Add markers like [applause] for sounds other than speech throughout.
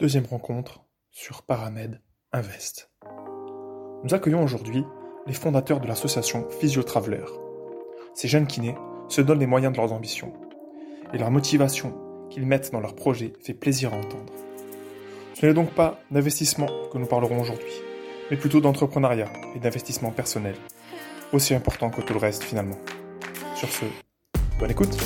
Deuxième rencontre sur Paramed Invest. Nous accueillons aujourd'hui les fondateurs de l'association Physiotraveler. Ces jeunes kinés se donnent les moyens de leurs ambitions. Et leur motivation qu'ils mettent dans leurs projets fait plaisir à entendre. Ce n'est donc pas d'investissement que nous parlerons aujourd'hui, mais plutôt d'entrepreneuriat et d'investissement personnel, aussi important que tout le reste finalement. Sur ce, bonne écoute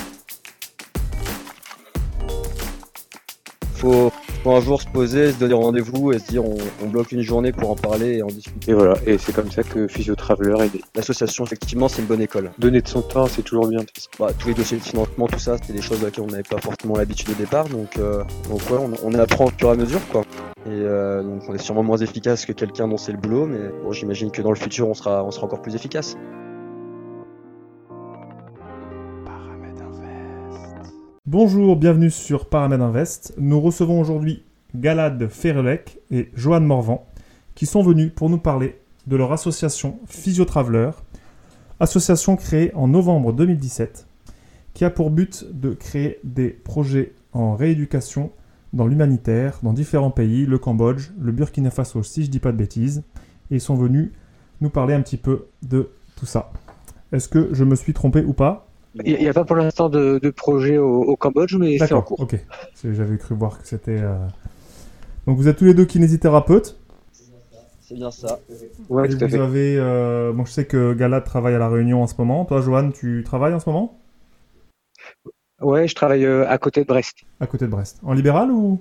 faut, faut un jour se poser, se donner rendez-vous et se dire on, on bloque une journée pour en parler et en discuter. Et voilà, et c'est comme ça que Physiotraveler est né. L'association, effectivement, c'est une bonne école. Donner de son temps, c'est toujours bien. Bah, tous les dossiers de financement, tout ça, c'était des choses à laquelle on n'avait pas forcément l'habitude au départ, donc, euh, donc ouais, on, on apprend au fur et à mesure, quoi. Et euh, donc on est sûrement moins efficace que quelqu'un dont c'est le boulot, mais bon, j'imagine que dans le futur, on sera, on sera encore plus efficace. Bonjour, bienvenue sur Paramed Invest. Nous recevons aujourd'hui Galad Ferrelec et Johan Morvan qui sont venus pour nous parler de leur association Physiotraveler, association créée en novembre 2017 qui a pour but de créer des projets en rééducation dans l'humanitaire dans différents pays, le Cambodge, le Burkina Faso si je dis pas de bêtises, et ils sont venus nous parler un petit peu de tout ça. Est-ce que je me suis trompé ou pas? Il n'y a pas pour l'instant de, de projet au, au Cambodge, mais c'est en D'accord, cours. ok. C'est- J'avais cru voir que c'était. euh, Donc vous êtes tous les deux kinésithérapeutes. C'est bien ça. Ouais, vous fait. avez. euh, Bon, je sais que Galad travaille à la Réunion en ce moment. Toi, Johan, tu travailles en ce moment? Ouais, je travaille euh, à côté de Brest, À côté de Brest. En libéral ou?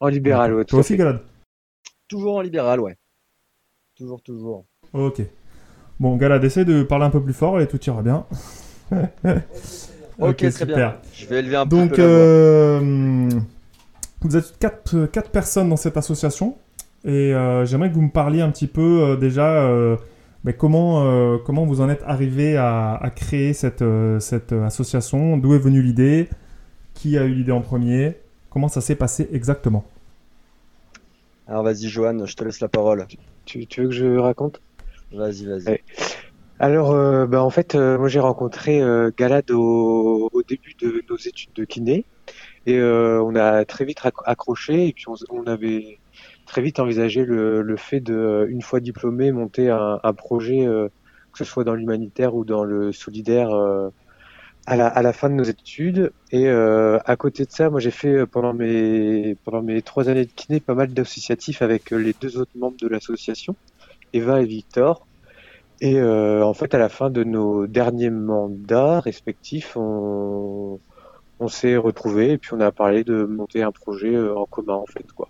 En libéral. Ouais, tout Toi aussi. Galad Toujours en libéral, ouais. Toujours, toujours. Ok. Bon, Galad, essaie de parler un peu plus fort et tout ira bien. [laughs] Ok, très super. bien. Je vais élever un Donc, peu euh, vous êtes quatre, quatre personnes dans cette association. Et euh, j'aimerais que vous me parliez un petit peu euh, déjà euh, ben, comment, euh, comment vous en êtes arrivé à, à créer cette, euh, cette association. D'où est venue l'idée Qui a eu l'idée en premier Comment ça s'est passé exactement? Alors vas-y, Johan, je te laisse la parole. Tu, tu veux que je raconte? Alors, euh, bah, en fait, euh, moi j'ai rencontré euh, Galad au, début de nos études de kiné. Et on a très vite accroché. Et puis on, avait très vite envisagé le, fait de, une fois diplômé, monter un, projet, que ce soit dans l'humanitaire ou dans le solidaire, à la, fin de nos études. Et à côté de ça, moi j'ai fait pendant mes pendant mes trois années de kiné pas mal d'associatifs avec les deux autres membres de l'association, Eva et Victor. Et euh, en fait, à la fin de nos derniers mandats respectifs, on, on s'est retrouvés et puis on a parlé de monter un projet euh, en commun, en fait, quoi.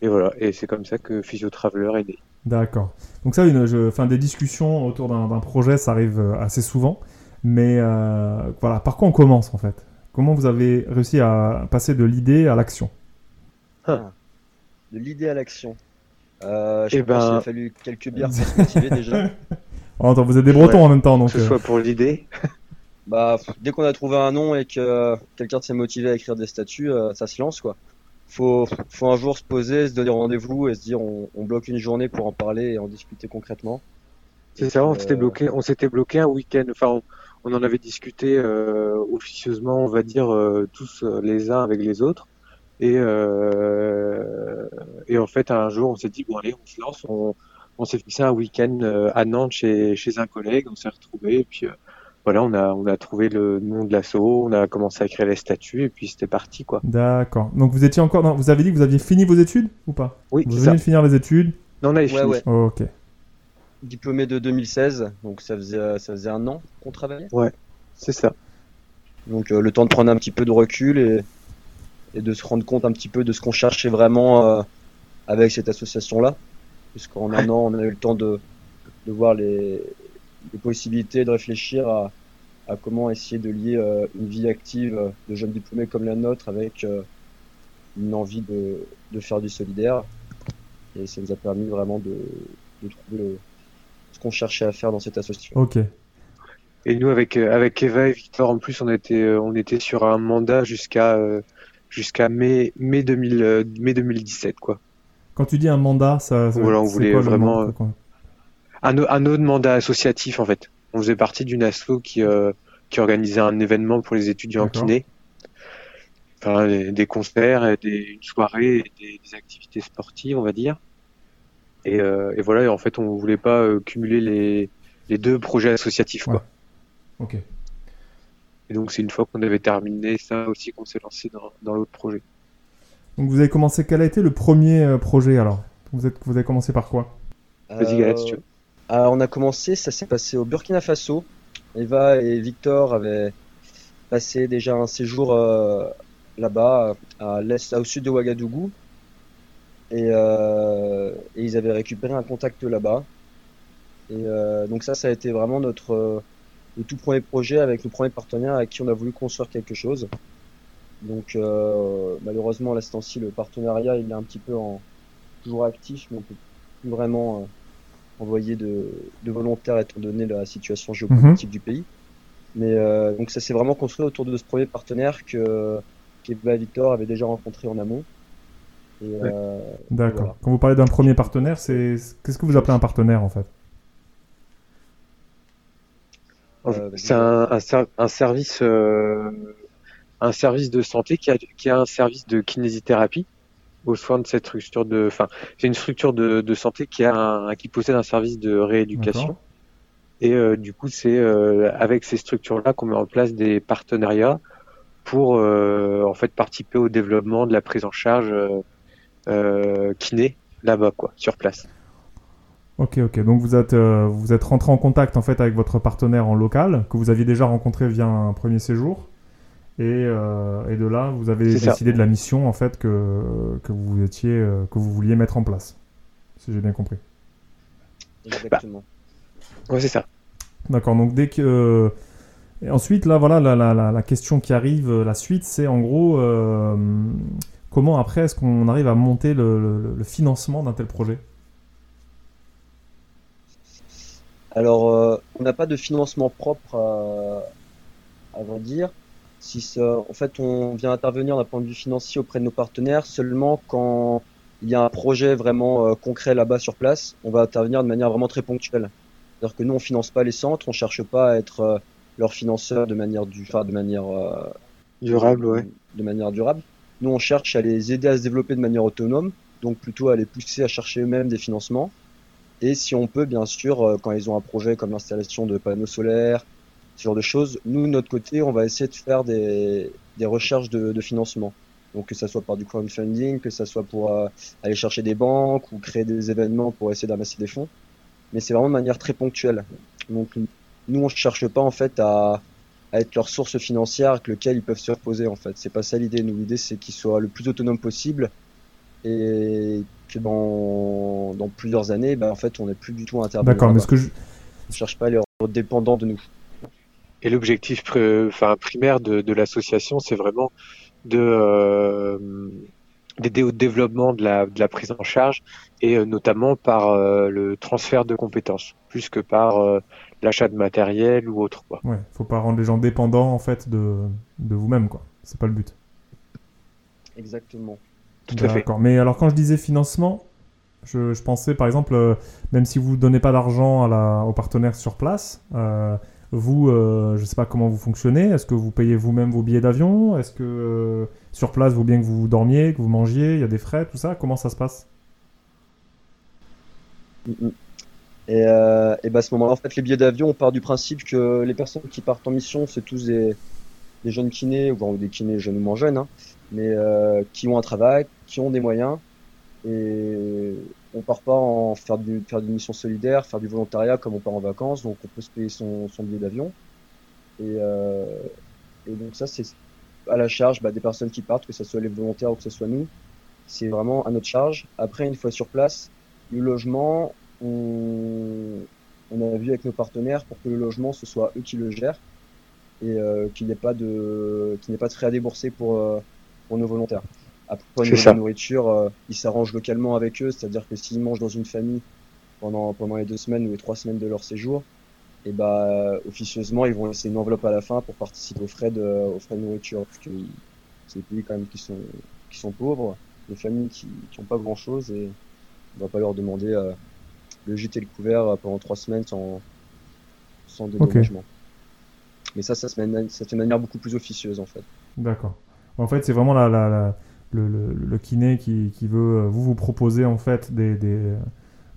Et voilà, et c'est comme ça que Physiotraveler est né. D'accord. Donc ça, une, je, enfin, des discussions autour d'un projet, ça arrive euh, assez souvent. Mais euh, voilà, par quoi on commence en fait? Comment vous avez réussi à passer de l'idée à l'action? De l'idée à l'action. Euh, je Eh pense qu'il ben- a fallu quelques bières pour [laughs] se motiver déjà. Oh, attends, vous êtes des Bretons Ouais. en même temps, donc. que ce euh, soit pour l'idée. [laughs] Bah, dès qu'on a trouvé un nom et que euh, quelqu'un s'est motivé à écrire des statuts, euh, ça se lance quoi. Faut, faut un jour se poser, se donner rendez-vous et se dire on, on bloque une journée pour en parler et en discuter concrètement. C'est ça, on s'était bloqué, on s'était bloqué un week-end. Enfin, on, on en avait discuté euh, officieusement, on va dire euh, tous les uns avec les autres. Et euh, et en fait, un jour, on s'est dit bon allez, on se lance. On, on s'est fixé un week-end euh, à Nantes chez chez un collègue. On s'est retrouvés et puis euh, voilà, on a on a trouvé le nom de l'assaut. On a commencé à écrire les statuts et puis c'était parti quoi. D'accord. Donc vous étiez encore. dans- Vous avez dit que vous aviez fini vos études ou pas? Oui, Vous venez de finir les études? Non, on avait Ouais, fini. ouais. Ok. Diplômé de 2016, donc ça faisait, ça faisait un an qu'on travaillait? C'est ça. Donc euh, le temps de prendre un petit peu de recul et, et de se rendre compte un petit peu de ce qu'on cherchait vraiment euh, avec cette association-là. Puisqu'en un an, on a eu le temps de, de voir les, les possibilités, de réfléchir à, à comment essayer de lier euh, une vie active euh, de jeunes diplômés comme la nôtre avec euh, une envie de, de faire du solidaire. Et ça nous a permis vraiment de, de trouver le- ce qu'on cherchait à faire dans cette association. Ok. Et nous, avec, euh, avec Eva et Victor, en plus, on était, euh, on était sur un mandat jusqu'à euh, jusqu'à mai, mai, 2000, euh, mai 2017, quoi. Quand tu dis un mandat, ça. ça- Voilà, on voulait quoi vraiment, mandat, quoi Un, un autre mandat associatif, en fait. On faisait partie d'une asso qui, euh, qui organisait un événement pour les étudiants en kiné. enfin, des, des concerts, des, une soirée, des, des activités sportives, on va dire. Et, euh, et voilà, et en fait, on voulait pas euh, cumuler les, les deux projets associatifs, quoi. Ok. Et donc, c'est une fois qu'on avait terminé ça aussi qu'on s'est lancé dans, dans l'autre projet. Donc vous avez commencé, quel a été le premier euh, projet alors? Vous, êtes, vous avez commencé par quoi? Vas-y, Galette, si tu veux. Ah, on a commencé, ça s'est passé au Burkina Faso. Eva et Victor avaient passé déjà un séjour euh, là-bas, à l'est, au sud de Ouagadougou. Et, euh, et ils avaient récupéré un contact là-bas. Et euh, donc ça, ça a été vraiment notre euh, le tout premier projet avec le premier partenaire avec qui on a voulu construire quelque chose. Donc euh, malheureusement, à l'instant-ci, le partenariat, il est un petit peu en, toujours actif, mais on peut plus vraiment euh, envoyer de, de volontaires étant donné la situation géopolitique du pays. Mais euh, donc ça s'est vraiment construit autour de ce premier partenaire que qu'Eva et Victor avaient déjà rencontré en amont. Ouais. euh, D'accord. voilà. Quand vous parlez d'un premier partenaire, c'est qu'est-ce que vous appelez un partenaire en fait En Euh, fait, vas-y. C'est un, un, ser- un service, euh, un service de santé qui a, qui a un service de kinésithérapie au sein de cette structure de, enfin, c'est une structure de, de santé qui a un, qui possède un service de rééducation. Et euh, du coup, c'est euh, avec ces structures-là qu'on met en place des partenariats pour euh, en fait participer au développement de la prise en charge euh, euh, kiné là-bas, quoi, sur place. Ok, ok. Donc vous êtes, euh, vous êtes rentré en contact en fait avec votre partenaire en local que vous aviez déjà rencontré via un premier séjour. Et, euh, et de là, vous avez ça. décidé de la mission en fait que, que vous étiez, euh, que vous vouliez mettre en place. Si j'ai bien compris. Exactement. Ouais, c'est ça. D'accord. Donc dès que et ensuite là, voilà, la, la, la, la question qui arrive, euh, la suite, c'est en gros euh, comment après est-ce qu'on arrive à monter le, le- le financement d'un tel projet? Alors, euh, on n'a pas de financement propre à, à vrai dire. Si ça, en fait, on vient intervenir d'un point de vue financier auprès de nos partenaires seulement quand il y a un projet vraiment euh, concret là-bas sur place. On va intervenir de manière vraiment très ponctuelle. C'est-à-dire que nous, on finance pas les centres, on cherche pas à être euh, leur financeur de manière du, enfin, de manière euh, Durable, ouais. de manière durable. Nous, on cherche à les aider à se développer de manière autonome, donc plutôt à les pousser à chercher eux-mêmes des financements. Et si on peut, bien sûr, euh, quand ils ont un projet comme l'installation de panneaux solaires, ce genre de choses, nous, de notre côté, on va essayer de faire des, recherches de, financement. Donc que ça soit par du crowdfunding, que ça soit pour euh, aller chercher des banques ou créer des événements pour essayer d'amasser des fonds. Mais c'est vraiment de manière très ponctuelle. Donc nous, on ne cherche pas en fait à, être leur source financière avec lequel ils peuvent se reposer en fait. C'est pas ça l'idée. Nous, l'idée c'est qu'ils soient le plus autonome possible et que dans, dans plusieurs années, ben, en fait, on n'est plus du tout à intervenir. D'accord. Mais là-bas. ce que je, On ne cherche pas à les rendre dépendants de nous. Et l'objectif pr- enfin, primaire de, de l'association, c'est vraiment de euh, d'aider au développement de la, de la prise en charge et euh, notamment par euh, le transfert de compétences, plus que par euh, l'achat de matériel ou autre. Quoi. Ouais, faut pas rendre les gens dépendants en fait de, de vous-même quoi. C'est pas le but. Exactement. Tout à fait. D'accord. Mais alors quand je disais financement, je, je pensais par exemple, euh, même si vous donnez pas d'argent aux partenaires sur place, euh, vous, euh, je sais pas comment vous fonctionnez. Est-ce que vous payez vous-même vos billets d'avion? Est-ce que euh, sur place, vaut bien que vous dormiez, que vous mangiez? Il y a des frais, tout ça? Comment ça se passe? Et, euh, et ben à ce moment-là, en fait, les billets d'avion, on part du principe que les personnes qui partent en mission, c'est tous des, des jeunes kinés, ou des kinés jeunes ou moins jeunes, hein, mais euh, qui ont un travail, qui ont des moyens. Et on part pas en faire du, faire des missions solidaires, faire du volontariat comme on part en vacances, donc on peut se payer son, son billet d'avion. Et, euh, et donc ça, c'est à la charge bah, des personnes qui partent, que ce soit les volontaires ou que ce soit nous. C'est vraiment à notre charge. Après, une fois sur place, le logement, on, on a vu avec nos partenaires pour que le logement, ce soit eux qui le gèrent et euh, qu'il n'y ait pas de qu'il n'y ait pas de frais à débourser pour euh, pour nos volontaires. Après, au niveau de la nourriture, euh, ils s'arrangent localement avec eux, c'est-à-dire que s'ils mangent dans une famille pendant pendant les deux semaines ou les trois semaines de leur séjour, et bah officieusement ils vont laisser une enveloppe à la fin pour participer aux frais de aux frais de nourriture parce que c'est des pays quand même qui sont qui sont pauvres, des familles qui qui ont pas grand chose et on va pas leur demander euh, le et le couvert euh, pendant trois semaines sans sans dédommagement. Mais ça, ça se, mène, ça se fait de manière beaucoup plus officieuse en fait. D'accord. En fait, c'est vraiment la, la, la- le, le, le kiné qui, qui veut euh, vous vous proposer en fait des, des,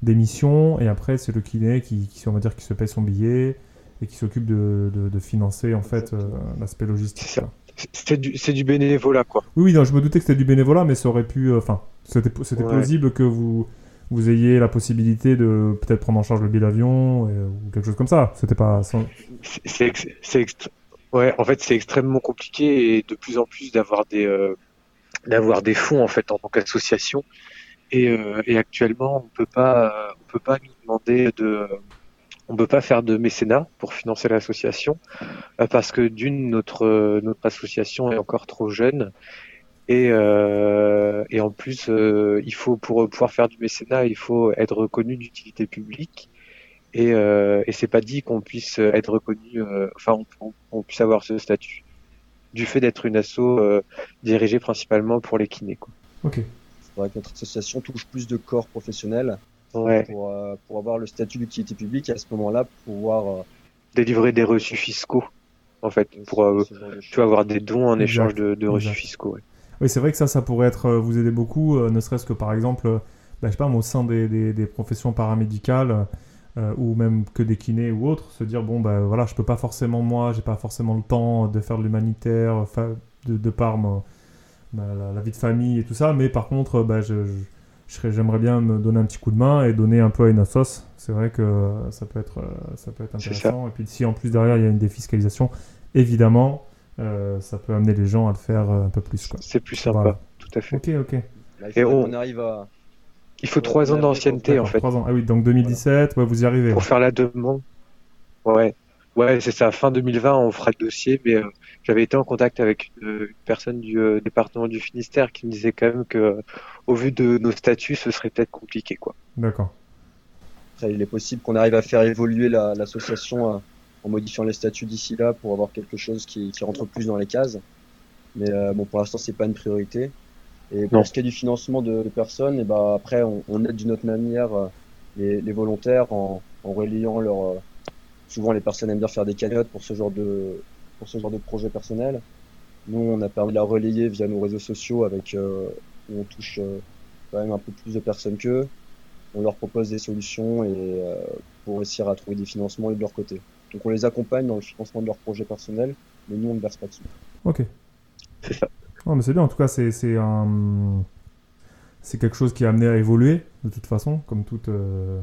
des missions et après c'est le kiné qui, qui on va dire qui se paye son billet et qui s'occupe de, de, de financer en fait euh, l'aspect logistique. C'est ça. quoi. C'est du, du bénévolat, quoi. Oui, oui, non, je me doutais que c'était du bénévolat, mais ça aurait pu. euh, Enfin, c'était c'était Ouais. plausible que vous vous ayez la possibilité de peut-être prendre en charge le billet d'avion ou quelque chose comme ça. C'était pas. C'est, ex- extr- ouais, en fait, c'est extrêmement compliqué et de plus en plus d'avoir des, euh, d'avoir des fonds, en fait, en tant qu'association. Et, euh, et actuellement, on peut pas, euh, on peut pas nous demander de, on peut pas faire de mécénat pour financer l'association euh, parce que d'une, notre, euh, notre association est encore trop jeune. Et, euh, et en plus, il faut pour pouvoir faire du mécénat, il faut être reconnu d'utilité publique. Et, euh, et c'est pas dit qu'on puisse être reconnu, euh, enfin, on, on- on puisse avoir ce statut du fait d'être une asso euh, dirigée principalement pour les kinés. Quoi. Ok. Il faudrait que notre association touche plus de corps professionnels Ouais. pour, euh, pour avoir le statut d'utilité publique et à ce moment-là pouvoir euh, Délivrer des reçus fiscaux, en fait, pour euh, tu avoir des dons en Exact, échange de, de reçus exact. fiscaux. ouais. Oui, c'est vrai que ça, ça pourrait être vous aider beaucoup, euh, ne serait-ce que par exemple, euh, bah, je sais pas, moi, au sein des, des, des professions paramédicales euh, ou même que des kinés ou autres, se dire bon, bah voilà, je peux pas forcément moi, j'ai pas forcément le temps de faire de l'humanitaire, de, de par ma- ma- la, la vie de famille et tout ça, mais par contre, bah, je, je- je serais- j'aimerais bien me donner un petit coup de main et donner un peu à une assos. C'est vrai que euh, ça peut être, euh, ça peut être intéressant. Et puis si en plus derrière il y a une défiscalisation, évidemment, euh, ça peut amener les gens à le faire un peu plus. Quoi. C'est plus sympa, Voilà. tout à fait. Ok, ok. Là, il Et on- arrive à Il faut trois ans d'ancienneté, en fait. trois ans. Ah oui, donc 2017, ouais, vous y arrivez. pour faire la demande. Ouais, ouais, c'est ça. Fin 2020, on fera le dossier, mais euh, j'avais été en contact avec euh, une personne du euh, département du Finistère qui me disait quand même que, euh, au vu de nos statuts, ce serait peut-être compliqué, quoi. D'accord. Après, il est possible qu'on arrive à faire évoluer la- l'association euh, en modifiant les statuts d'ici là pour avoir quelque chose qui, qui rentre plus dans les cases. Mais euh, bon, pour l'instant, c'est pas une priorité. Et pour ce qui est du financement de, de personnes, et ben après, on, on aide d'une autre manière euh, les, les volontaires en, en relayant leur. euh, souvent, les personnes aiment bien faire des cagnottes pour ce genre de pour ce genre de projet personnel. Nous, on a permis de la relayer via nos réseaux sociaux avec euh, où on touche euh, quand même un peu plus de personnes qu'eux on leur propose des solutions et euh, pour réussir à trouver des financements de leur côté. Donc on les accompagne dans le financement de leurs projets personnels, mais nous on ne verse pas dessus. Ok. C'est ça. Non, mais c'est bien. En tout cas, c'est c'est un c'est quelque chose qui est amené à évoluer de toute façon, comme tout euh,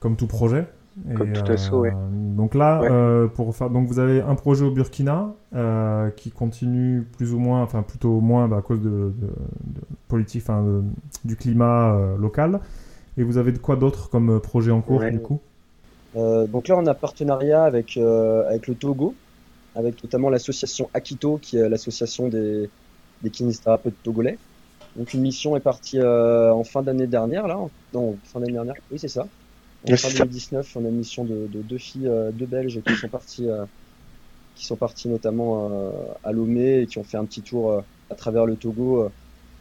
comme tout projet. Comme tout asso, ouais. Donc là, Ouais. euh, pour faire, donc vous avez un projet au Burkina euh, qui continue plus ou moins, enfin plutôt moins bah, à cause de, de, de politique, enfin du climat euh, local. Et vous avez de quoi d'autre comme euh, projet en cours Ouais. du coup? Euh, donc là on a partenariat avec, euh, avec le Togo, avec notamment l'association Akito, qui est l'association des, des kinésithérapeutes togolais. Donc une mission est partie euh, en fin d'année dernière, là, non, fin d'année dernière, oui c'est ça. En Oui, fin c'est ça. 2019, on a une mission de, de deux filles, euh, deux Belges qui sont parties, euh, qui sont parties notamment euh, à Lomé et qui ont fait un petit tour euh, à travers le Togo, euh,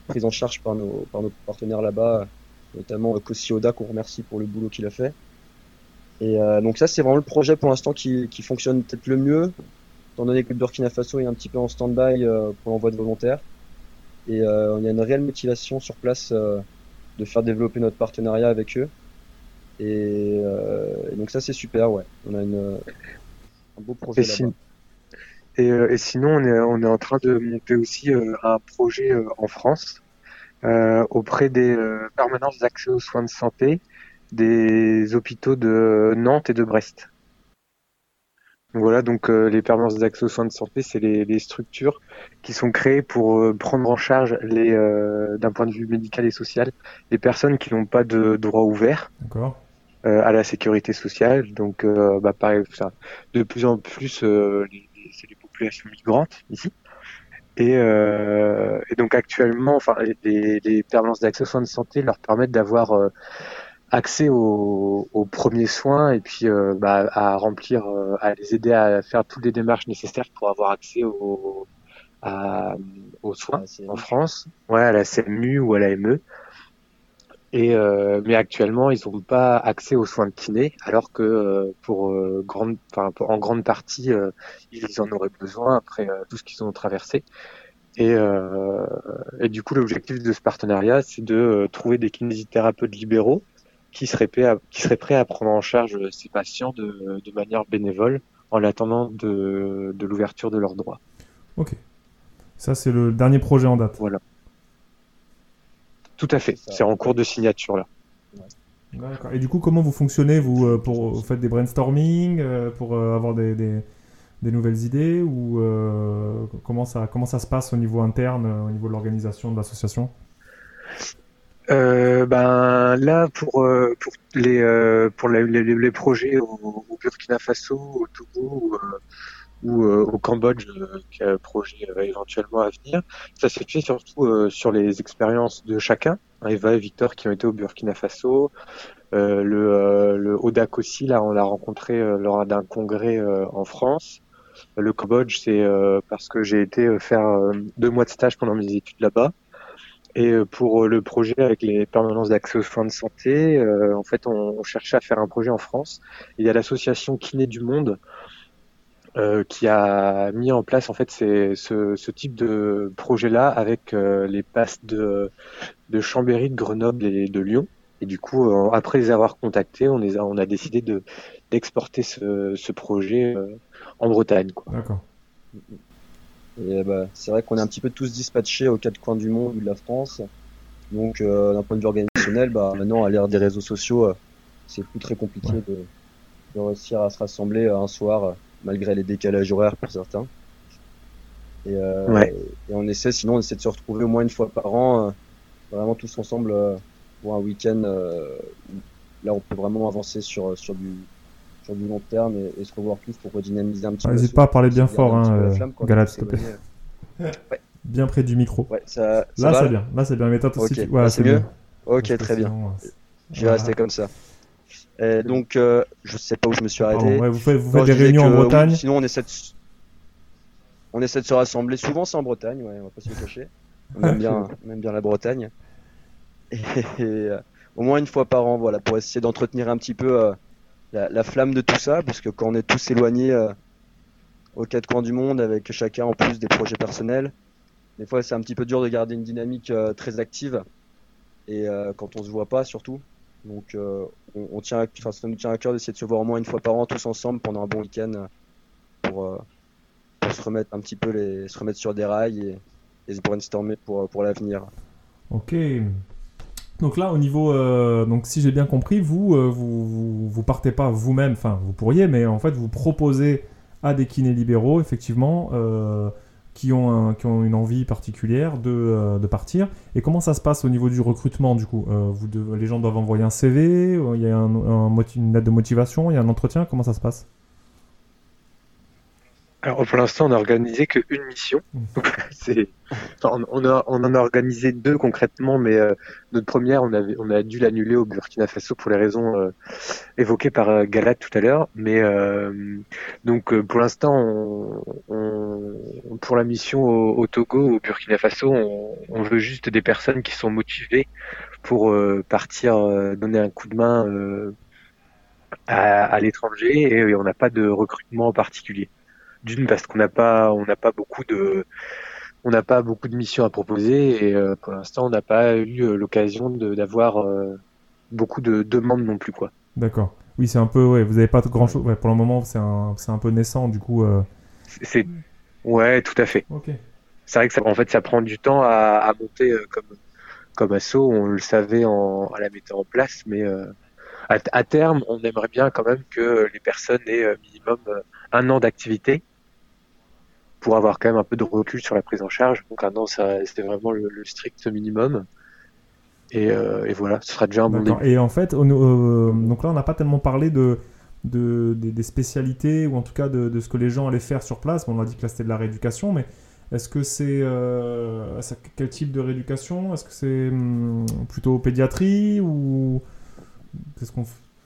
prise en charge par nos, par nos partenaires là-bas, notamment Kossi Oda qu'on remercie pour le boulot qu'il a fait. Et euh, donc ça c'est vraiment le projet pour l'instant qui, qui fonctionne peut-être le mieux, étant donné que le Burkina Faso est un petit peu en stand-by euh, pour l'envoi de volontaires. Et euh, il y a une réelle motivation sur place euh, de faire développer notre partenariat avec eux. Et, euh, et donc ça c'est super, ouais. On a une, un beau projet là-bas. si- et, euh, et sinon, on est, on est en train de monter aussi euh, un projet euh, en France euh, auprès des euh, permanences d'accès aux soins de santé des hôpitaux de Nantes et de Brest. Donc Voilà, donc euh, les permanences d'accès aux soins de santé, c'est les, les structures qui sont créées pour euh, prendre en charge les, euh, d'un point de vue médical et social, les personnes qui n'ont pas de droit ouvert euh, à la sécurité sociale. Donc, euh, bah, pareil, ça, de plus en plus, euh, c'est les populations migrantes ici. Et, euh, et donc actuellement, enfin, les, les permanences d'accès aux soins de santé leur permettent d'avoir accès aux, premiers soins et puis euh, bah, à remplir, euh, à les aider à faire toutes les démarches nécessaires pour avoir accès aux, à- aux soins en France, ouais, à la CMU ou à la ME. Et euh, mais actuellement, ils n'ont pas accès aux soins de kiné, alors que pour grande, pour- en grande partie, ils en auraient besoin après tout ce qu'ils ont traversé. Et, euh, et du coup, l'objectif de ce partenariat, c'est de euh, trouver des kinésithérapeutes libéraux qui seraient, prêts à, qui seraient prêts à prendre en charge ces patients de, de manière bénévole en attendant de, de l'ouverture de leurs droits. Ok. Ça, c'est le dernier projet en date. Voilà. Tout à fait. C'est en cours de signature là. D'accord. Et du coup, comment vous fonctionnez vous euh, pour vous faites des brainstorming euh, pour euh, avoir des, des, des nouvelles idées ou euh, comment ça comment ça se passe au niveau interne, au niveau de l'organisation de l'association? Euh, ben là pour euh, pour les euh, pour les, les, projets au, Burkina Faso, au Togo ou, euh, euh, au Cambodge, euh, qui éventuellement à venir, ça s'est fait surtout sur les expériences de chacun. Eva et Victor qui ont été au Burkina Faso, le le Odak aussi là on l'a rencontré lors d'un congrès en France. Le Cambodge c'est parce que j'ai été faire deux mois de stage pendant mes études là-bas. Et euh, pour euh, le projet avec les permanences d'accès aux soins de santé, euh, en fait, on, on cherchait à faire un projet en France. Il y a l'association Kiné du Monde euh, qui a mis en place en fait ces- ce, ce type de projet-là avec euh, les passes de, de Chambéry, de Grenoble et de Lyon. Et du coup, euh, après les avoir contactés, on, les a, on a décidé de d'exporter ce, ce projet en Bretagne. D'accord. Et bah, c'est vrai qu'on est un petit peu tous dispatchés aux quatre coins du monde ou de la France. Donc, euh, d'un point de vue organisationnel, bah, maintenant, à l'ère des réseaux sociaux, euh, c'est plus très compliqué Ouais. de, de réussir à se rassembler euh, un soir, euh, malgré les décalages horaires pour certains. Et, euh, Ouais. et on essaie, sinon, on essaie de se retrouver au moins une fois par an, euh, vraiment tous ensemble euh, pour un week-end. euh, là, on peut vraiment avancer sur, sur du sur du long terme et, et se revoir plus pour redynamiser un petit Ah, peu. N'hésite pas à parler bien fort, hein, euh, flamme, s'il te plaît. Bien près du micro. Ouais, ça, ça Là, c'est bien. Là, c'est bien. Mais toi ouais, c'est mieux Ok, Parce très bien. sinon, euh, Je vais rester comme ça. Et donc, euh, je sais pas où je me suis arrêté. vous faites, vous faites des réunions en oui, Bretagne. sinon, on essaie de, s- on essaie de se rassembler. Souvent, c'est en Bretagne, ouais, on va pas se le cacher. On aime bien, [laughs] on aime bien la Bretagne. Et, et, euh, au moins une fois par an, voilà, pour essayer d'entretenir un petit peu euh, la, la flamme de tout ça, parce que quand on est tous éloignés euh, aux quatre coins du monde, avec chacun en plus des projets personnels, des fois c'est un petit peu dur de garder une dynamique euh, très active. Et euh, quand on se voit pas, surtout. Donc, on, tient, à- ça nous tient à cœur d'essayer de se voir au moins une fois par an tous ensemble pendant un bon week-end pour, se remettre un petit peu les, se remettre sur des rails et, et se brainstormer pour, pour l'avenir. Ok. Donc là, au niveau, euh, donc si j'ai bien compris, vous, euh, vous, vous, partez pas vous-même, enfin vous pourriez, mais en fait vous proposez à des kinés libéraux, effectivement, euh, qui, ont une envie particulière de, partir. Et comment ça se passe au niveau du recrutement du coup? Les gens doivent envoyer un CV, il y a une lettre de motivation, il y a un entretien, comment ça se passe? Alors pour l'instant, on a organisé qu'une mission. [laughs] Enfin, on, a, on en a organisé deux concrètement, mais euh, notre première, on avait, on a dû l'annuler au Burkina Faso pour les raisons euh, évoquées par euh, Galad tout à l'heure. Mais euh, donc euh, pour l'instant, on, on- pour la mission au, au Togo, au Burkina Faso, on, on veut juste des personnes qui sont motivées pour euh, partir euh, donner un coup de main euh, à, à l'étranger et on n'a pas de recrutement en particulier. D'une parce qu'on n'a pas on n'a pas beaucoup de on n'a pas beaucoup de missions à proposer et euh, pour l'instant on n'a pas eu euh, l'occasion de- d'avoir euh, beaucoup de demandes non plus quoi. D'accord. Oui, c'est un peu, ouais, vous n'avez pas grand chose. Ouais, pour le moment, c'est un, c'est un peu naissant, du coup. euh, C'est- ouais tout à fait. Ok. C'est vrai que ça en fait ça prend du temps à, à monter comme comme assaut. On le savait en, en la mettant en place, mais à, à terme on aimerait bien quand même que les personnes aient minimum un an d'activité pour avoir quand même un peu de recul sur la prise en charge. Donc un an, ça, c'était vraiment le, le strict minimum. Et, euh, et voilà, ce sera déjà un bon début. Et en fait, on- euh, donc là, on n'a pas tellement parlé de, de, des, des spécialités ou en tout cas de, de ce que les gens allaient faire sur place. Bon, on a dit que là, c'était de la rééducation, mais est-ce que c'est euh, quel type de rééducation? Est-ce que c'est hum, plutôt pédiatrie ou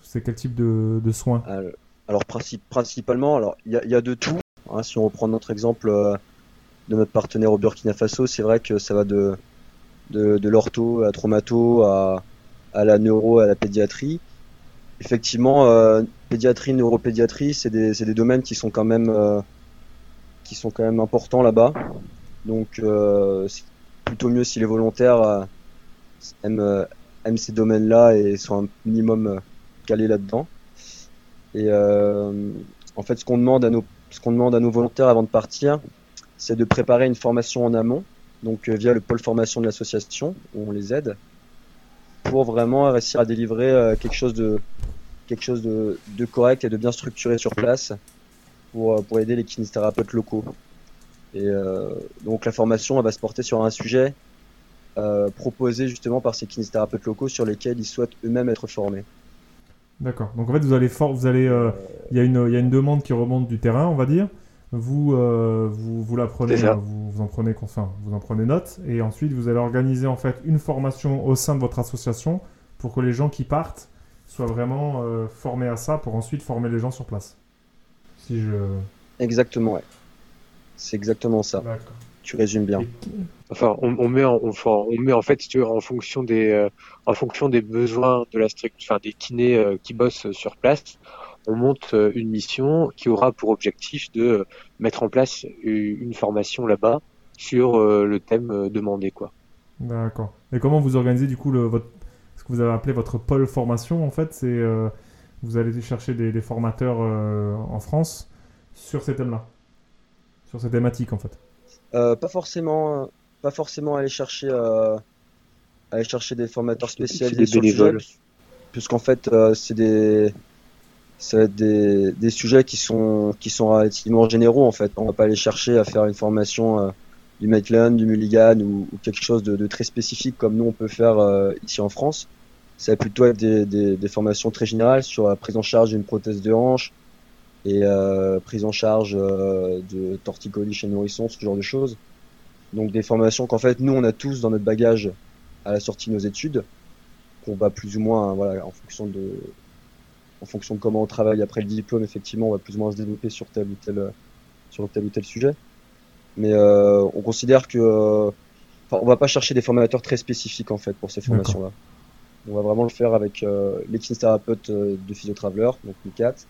c'est quel type de, de soins? Alors, alors, princi- principalement, alors il y a, il y a de tout. Hein. si on reprend notre exemple euh, de notre partenaire au Burkina Faso, c'est vrai que ça va de de, l'ortho à traumato à, à la neuro à la pédiatrie. Effectivement, euh, pédiatrie, neuropédiatrie, c'est des, des domaines qui sont quand même euh, qui sont quand même importants là-bas. Donc, euh, c'est plutôt mieux si les volontaires aiment, aiment ces domaines-là et sont un minimum calés là-dedans. Et en fait, ce qu'on demande à nos, ce qu'on demande à nos volontaires avant de partir, c'est de préparer une formation en amont, donc euh, via le pôle formation de l'association, où on les aide, pour vraiment réussir à délivrer euh, quelque chose de correct et de bien structuré sur place pour, euh, aider les kinésithérapeutes locaux. Et donc la formation elle va se porter sur un sujet proposé justement par ces kinésithérapeutes locaux sur lesquels ils souhaitent eux-mêmes être formés. D'accord. Donc en fait, vous allez, for- vous allez, euh, il y a une, y a une demande qui remonte du terrain, on va dire. Vous, euh, vous, vous la prenez, hein, vous, vous en prenez, enfin, vous en prenez note, et ensuite vous allez organiser en fait une formation au sein de votre association pour que les gens qui partent soient vraiment euh, formés à ça, pour ensuite former les gens sur place. Si je. Exactement, ouais. C'est exactement ça. D'accord. Tu résumes bien. Enfin, on, on met, en, on, enfin, on met en fait, si tu veux, en fonction des, euh, en fonction des besoins de la structure, enfin des kinés euh, qui bossent sur place, on monte euh, une mission qui aura pour objectif de mettre en place une formation là-bas sur euh, le thème demandé, quoi. D'accord. Et comment vous organisez du coup le, votre, ce que vous avez appelé votre pôle formation en fait, c'est euh, vous allez chercher des, des formateurs euh, en France sur ces thèmes-là, sur ces thématiques en fait. Euh, pas forcément, pas forcément aller chercher, euh, aller chercher des formateurs C'est des spécialisés sur le bénévoles. sujet, puisqu'en fait, euh, c'est des, ça va être des, des sujets qui sont, qui sont relativement généraux en fait. On va pas aller chercher à faire une formation euh, du Maitland, du Mulligan ou, ou quelque chose de, de très spécifique comme nous on peut faire euh, ici en France. Ça va plutôt être des, des, des formations très générales sur la prise en charge d'une prothèse de hanche et euh, prise en charge euh, de torticolis chez le nourrisson, ce genre de choses. Donc des formations qu'en fait nous on a tous dans notre bagage à la sortie de nos études, qu'on va plus ou moins, hein, voilà, en fonction de, en fonction de comment on travaille après le diplôme, effectivement, on va plus ou moins se développer sur tel ou tel, euh, sur tel ou tel sujet. Mais euh, on considère que, euh, enfin, on va pas chercher des formateurs très spécifiques en fait pour ces formations-là. On va vraiment le faire avec euh, les kinésithérapeutes de Physiotraveler, donc les quatre,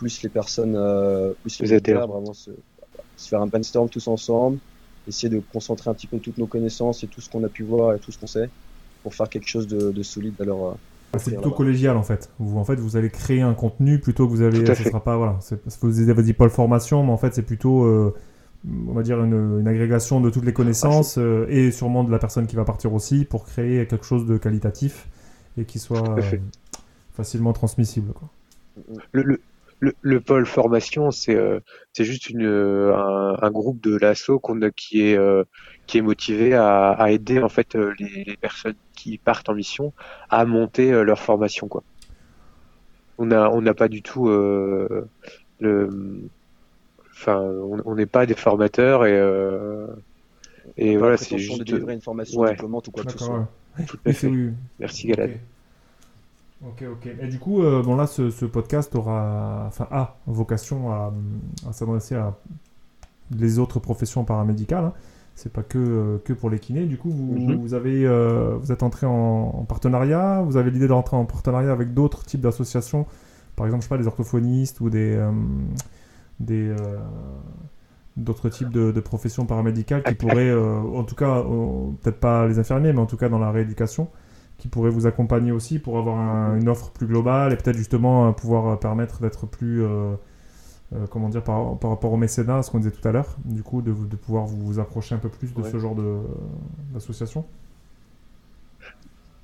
plus les personnes, euh, plus les volontaires, vraiment se, se faire un brainstorm tous ensemble, essayer de concentrer un petit peu toutes nos connaissances et tout ce qu'on a pu voir et tout ce qu'on sait pour faire quelque chose de, de solide euh, Ah, C'est plutôt collégial en fait. Vous en fait vous allez créer un contenu plutôt que vous allez. Ce sera pas voilà. c'est- Vous avez dit pôle formation, mais en fait c'est plutôt euh, on va dire une, une agrégation de toutes les connaissances euh, et sûrement de la personne qui va partir aussi pour créer quelque chose de qualitatif et qui soit euh, facilement transmissible. Quoi. Le, le, le, le pôle formation, c'est euh, c'est juste une, euh, un, un groupe de l'ASSO qu'on a qui est euh, qui est motivé à, à aider en fait euh, les, les personnes qui partent en mission à monter euh, leur formation quoi. On a on n'a pas du tout euh, le enfin on on n'est pas des formateurs et euh, et voilà c'est juste de délivrer une formation ouais. diplômante ou quoi que ce soit. ouais. tout à fait. Merci Galad. Ok, ok. Et du coup, euh, bon là, ce, ce podcast aura, enfin, a vocation à, à s'adresser à les autres professions paramédicales. hein. C'est pas que, euh, que pour les kinés. Du coup, vous, Mhm. vous avez, euh, vous êtes entré en, en partenariat. Vous avez l'idée de rentrer en partenariat avec d'autres types d'associations, par exemple, je sais pas, des orthophonistes ou des, des d'autres types de, de professions paramédicales qui pourraient, en tout cas, peut-être pas les infirmiers, mais en tout cas dans la rééducation, qui pourraient vous accompagner aussi pour avoir un- une offre plus globale et peut-être justement euh, pouvoir euh, permettre d'être plus, euh, euh, comment dire, par, par rapport au mécénat, ce qu'on disait tout à l'heure, du coup, de, vous- de pouvoir vous, approcher un peu plus de Ouais. ce genre de, d'association?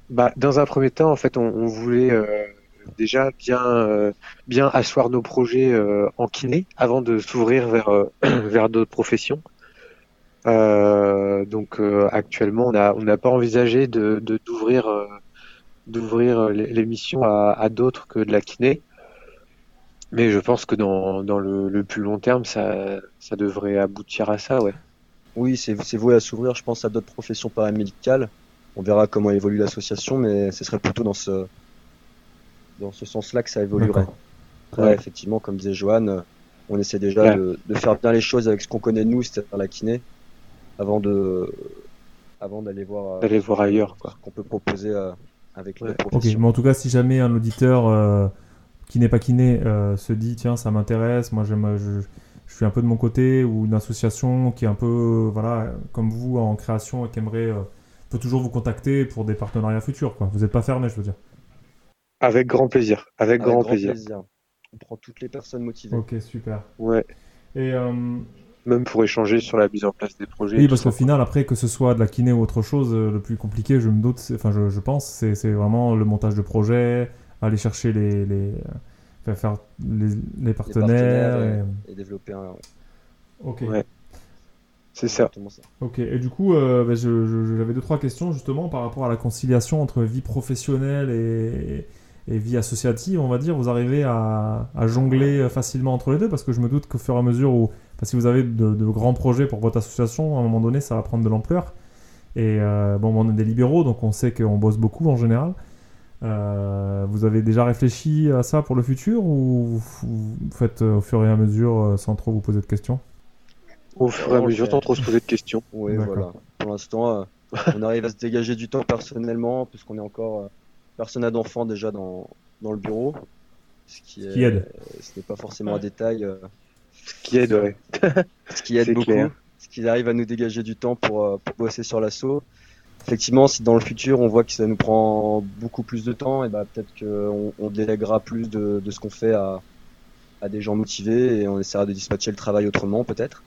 Bah, dans un premier temps, en fait, on, on voulait euh, déjà bien, bien asseoir nos projets en kiné avant de s'ouvrir vers, [clears throat] vers d'autres professions. Euh, donc euh, actuellement, on n'a on n'a pas envisagé de de- d'ouvrir euh, d'ouvrir les, les missions à, à d'autres que de la kiné. Mais je pense que dans, dans le, le plus long terme, ça, ça devrait aboutir à ça, ouais. Oui, c'est c'est voué à s'ouvrir, je pense, à d'autres professions paramédicales. On verra comment évolue l'association, mais ce serait plutôt dans ce, dans ce sens-là que ça évoluerait. Ouais. effectivement, comme disait Johan, on essaie déjà Ouais. de, de faire bien les choses avec ce qu'on connaît de nous, c'est-à-dire la kiné, avant de, avant d'aller voir, euh, D'aller voir ailleurs, quoi. qu'on peut proposer euh, avec les Ouais. autres Ok, professions. mais en tout cas, si jamais un auditeur euh, qui n'est pas kiné euh, se dit tiens, ça m'intéresse, moi j'aime, je- je suis un peu de mon côté ou une association qui est un peu, euh, voilà, comme vous en création et qui aimerait, euh, peut toujours vous contacter pour des partenariats futurs. Quoi. Vous n'êtes pas fermé, je veux dire. Avec grand plaisir. Avec, grand, plaisir. On prend toutes les personnes motivées. Ok, super. Ouais. Et euh, Même pour échanger sur la mise en place des projets. oui, parce qu'au final, après, que ce soit de la kiné ou autre chose, euh, le plus compliqué, je me doute, enfin, je, je pense, c'est vraiment le montage de projet, aller chercher les, les euh, faire- faire les, les Les partenaires. et- développer un. Ok. Ouais. C'est ça. Ok, et du coup, euh, bah, je- j'avais deux, trois questions justement par rapport à la conciliation entre vie professionnelle et, et vie associative, on va dire. Vous arrivez à, à jongler facilement entre les deux parce que je me doute qu'au fur et à mesure où, parce que vous avez de, de grands projets pour votre association, à un moment donné, ça va prendre de l'ampleur. Et euh, bon, on est des libéraux, donc on sait qu'on bosse beaucoup en général. Euh, vous avez déjà réfléchi à ça pour le futur ou vous, vous faites euh, au fur et à mesure sans trop vous poser de questions? Au fur et à mesure, sans trop se poser de questions. [laughs] Oui, voilà. Pour l'instant, euh, on arrive à se dégager du temps personnellement, puisqu'on est encore euh, d'enfant déjà dans, dans le bureau. Ce qui, est, qui aide. Ce n'est pas forcément un détail. Ce qui aide, ouais. [laughs] ce qui aide beaucoup. clair. Ce qui arrive à nous dégager du temps pour, euh, pour bosser sur l'assaut. Effectivement, si dans le futur on voit que ça nous prend beaucoup plus de temps, et bah, peut-être qu'on on délèguera plus de, de ce qu'on fait à, à des gens motivés et on essaiera de dispatcher le travail autrement peut-être.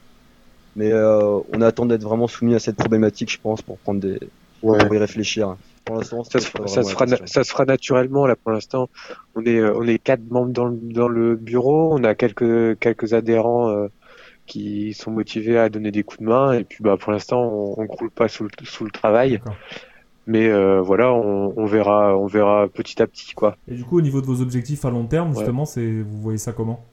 Mais euh, on attend d'être vraiment soumis à cette problématique, je pense, pour prendre des Ouais. pour y réfléchir. Pour l'instant, Ça se ça, fera, ça se fera naturellement là pour l'instant. On est euh, on est quatre membres dans le, dans le bureau. On a quelques quelques adhérents euh, qui sont motivés à donner des coups de main et puis bah pour l'instant on, on croule pas sous le, sous le travail. Mais euh, voilà, on, on verra on verra petit à petit quoi. Et du coup, au niveau de vos objectifs à long terme, Ouais. justement, c'est vous voyez ça comment?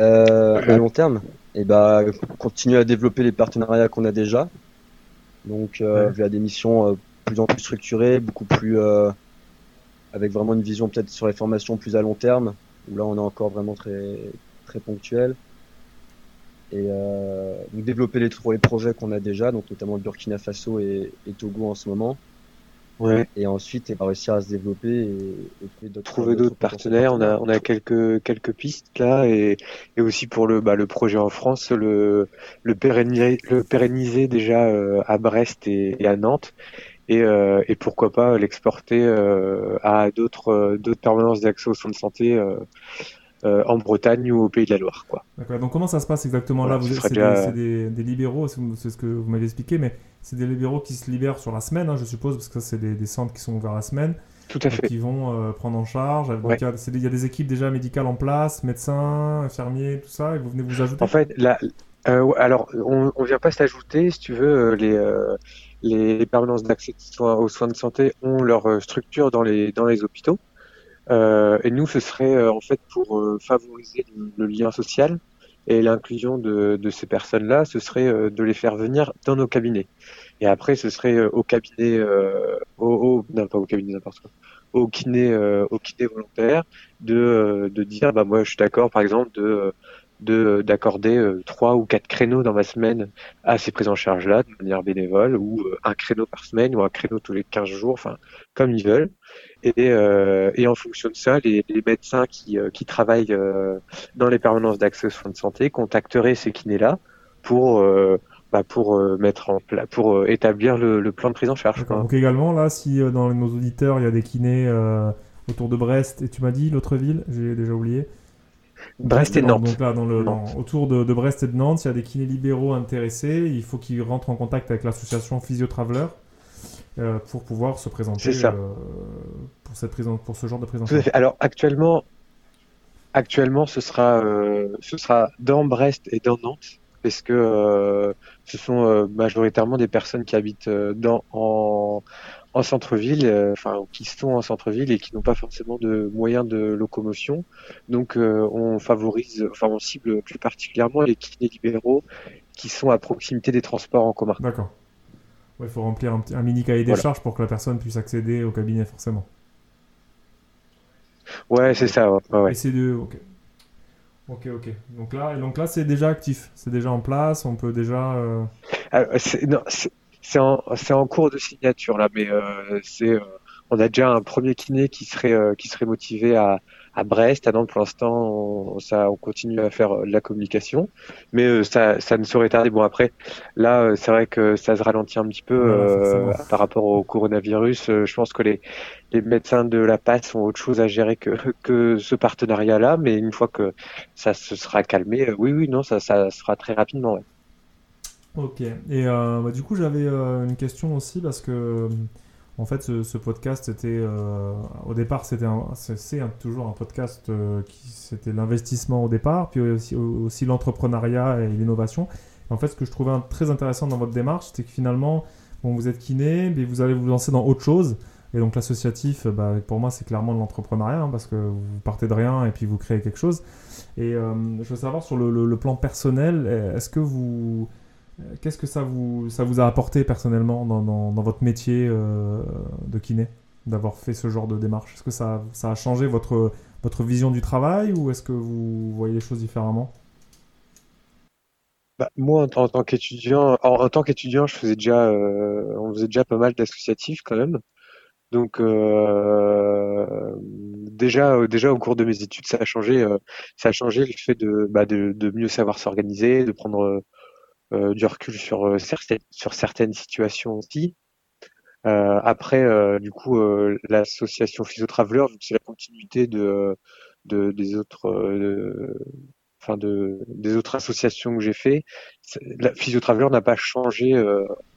Euh, à long terme, et bah, continuer à développer les partenariats qu'on a déjà. Donc, euh, Ouais. via des missions euh, plus en plus structurées, beaucoup plus euh, avec vraiment une vision peut-être sur les formations plus à long terme, où là on est encore vraiment très très ponctuel. Et euh, donc développer les, les projets qu'on a déjà, donc notamment le Burkina Faso et, et Togo en ce moment. Ouais. Et ensuite, et bah, réussir à se développer et, et trouver d'autres partenaires. On a on a quelques quelques pistes là et et aussi pour le bah le projet en France le le pérenniser le pérenniser déjà euh, à Brest et, et à Nantes. Et, euh, et pourquoi pas l'exporter euh, à d'autres euh, d'autres permanences d'accès aux soins de santé en Bretagne ou au Pays de la Loire quoi. D'accord. Donc comment ça se passe exactement Voilà, là? Vous C'est déjà- des, c'est des- des libéraux, c'est ce que vous m'avez expliqué, mais c'est des libéraux qui se libèrent sur la semaine, hein, je suppose, parce que ça, c'est des, des centres qui sont ouverts la semaine, Tout à fait. qui vont euh, prendre en charge. Donc, Ouais. il, y a, des- il y a des équipes déjà médicales en place, médecins, infirmiers, tout ça, et vous venez vous ajouter? En fait, là, euh, alors on, on vient pas s'ajouter, si tu veux, les euh, les, permanences d'accès aux soins de santé ont leur euh, structure dans les dans les hôpitaux. Euh, et nous, ce serait euh, en fait pour euh, favoriser le, lien social et l'inclusion de, de ces personnes-là, ce serait euh, de les faire venir dans nos cabinets. Et après, ce serait euh, au cabinet, au, au- non pas au cabinet n'importe quoi, au kiné, au kiné volontaire, de de dire bah moi je suis d'accord par exemple de de d'accorder euh, trois ou quatre créneaux dans ma semaine à ces prises en charge là de manière bénévole ou euh, un créneau par semaine ou un créneau tous les 15 jours enfin comme ils veulent et euh, et en fonction de ça les, médecins qui euh, qui travaillent euh, dans les permanences d'accès aux soins de santé contacteraient ces kinés là pour euh, bah, pour euh, mettre en pla- pour euh, établir le, plan de prise en charge. Donc également, là, si euh, dans nos auditeurs, il y a des kinés euh, autour de Brest, et tu m'as dit l'autre ville, j'ai déjà oublié. Brest et Nantes Donc là, dans le, dans- autour de, de Brest et de Nantes, il y a des kinés libéraux intéressés. Il faut qu'ils rentrent en contact avec l'association Physiotraveler euh, pour pouvoir se présenter ça. euh, pour, cette pour ce genre de fait. Alors actuellement, actuellement, ce sera, euh, ce sera dans Brest et dans Nantes, parce que euh, ce sont majoritairement des personnes qui habitent dans en, en centre-ville, euh, enfin qui sont en centre-ville et qui n'ont pas forcément de moyens de locomotion. Donc, euh, on favorise, enfin, on cible plus particulièrement les kinés libéraux qui sont à proximité des transports en commun. D'accord. Il faut remplir un, un mini cahier des Voilà. charges pour que la personne puisse accéder au cabinet, forcément. Ouais, c'est ça. Ouais, ouais, ouais. Et c'est de. Ok. Ok, ok. Donc là, donc là c'est déjà actif. C'est déjà en place. On peut déjà. euh, Ah, c'est non, c'est- en, c'est en cours de signature là, mais euh, c'est euh, on a déjà un premier kiné qui serait qui serait motivé à, à Brest. À Nantes, pour l'instant, on, ça, on continue à faire de la communication, mais ça, ça ne saurait tarder. Bon, après, là, c'est vrai que ça se ralentit un petit peu par rapport au coronavirus. je pense que les, les médecins de la passe ont autre chose à gérer que, [laughs] que ce partenariat-là, mais une fois que ça se sera calmé, oui, oui, non, ça, ça sera très rapidement. Ouais. Ok. Et euh, bah, du coup, j'avais euh, une question aussi parce que en fait, ce, podcast était euh, au départ, c'était c'est toujours un podcast qui c'était l'investissement au départ, puis aussi, aussi l'entrepreneuriat et l'innovation. En fait, ce que je trouvais très intéressant dans votre démarche, c'est que finalement, bon, vous êtes kiné, mais vous allez vous lancer dans autre chose. Et donc l'associatif, bah, pour moi, c'est clairement de l'entrepreneuriat, hein, parce que vous partez de rien et puis vous créez quelque chose. Et je veux savoir sur le, plan personnel, est-ce que vous euh, qu'est-ce que ça vous, ça vous a apporté personnellement dans, dans, votre métier euh, de kiné d'avoir fait ce genre de démarche? Est-ce que ça, ça, a changé votre, votre vision du travail ou est-ce que vous voyez les choses différemment? Bah, moi, en, tant qu'étudiant, en, tant qu'étudiant, je faisais déjà, euh, on faisait déjà pas mal d'associatifs quand même. Donc déjà, déjà au cours de mes études, ça a changé, ça a changé le fait de, bah, de, de mieux savoir s'organiser, de prendre euh, du recul sur, euh, certaines, sur certaines situations aussi. Euh, après, du coup, l'association Physiotraveler, vu que c'est la continuité de, de des autres, enfin de des autres associations que j'ai fait, la Physiotraveler n'a pas changé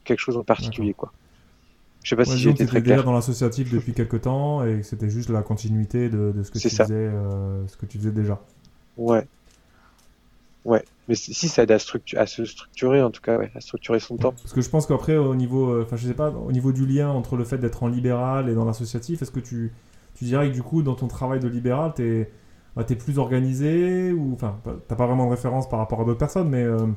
quelque chose en particulier, quoi. Je sais pas si j'étais très clair. dans l'associatif depuis quelques temps et c'était juste la continuité de, de ce que tu faisais, ce que tu faisais déjà. Ouais. Ouais, mais si ça aide à, à, se structurer, en tout cas, ouais, à structurer son temps. Parce que je pense qu'après, au niveau, euh, enfin, je sais pas, au niveau du lien entre le fait d'être en libéral et dans l'associatif, est-ce que tu, tu dirais que du coup, dans ton travail de libéral, tu es, bah, plus organisé ou, enfin, t'as pas vraiment de référence par rapport à d'autres personnes, mais euh,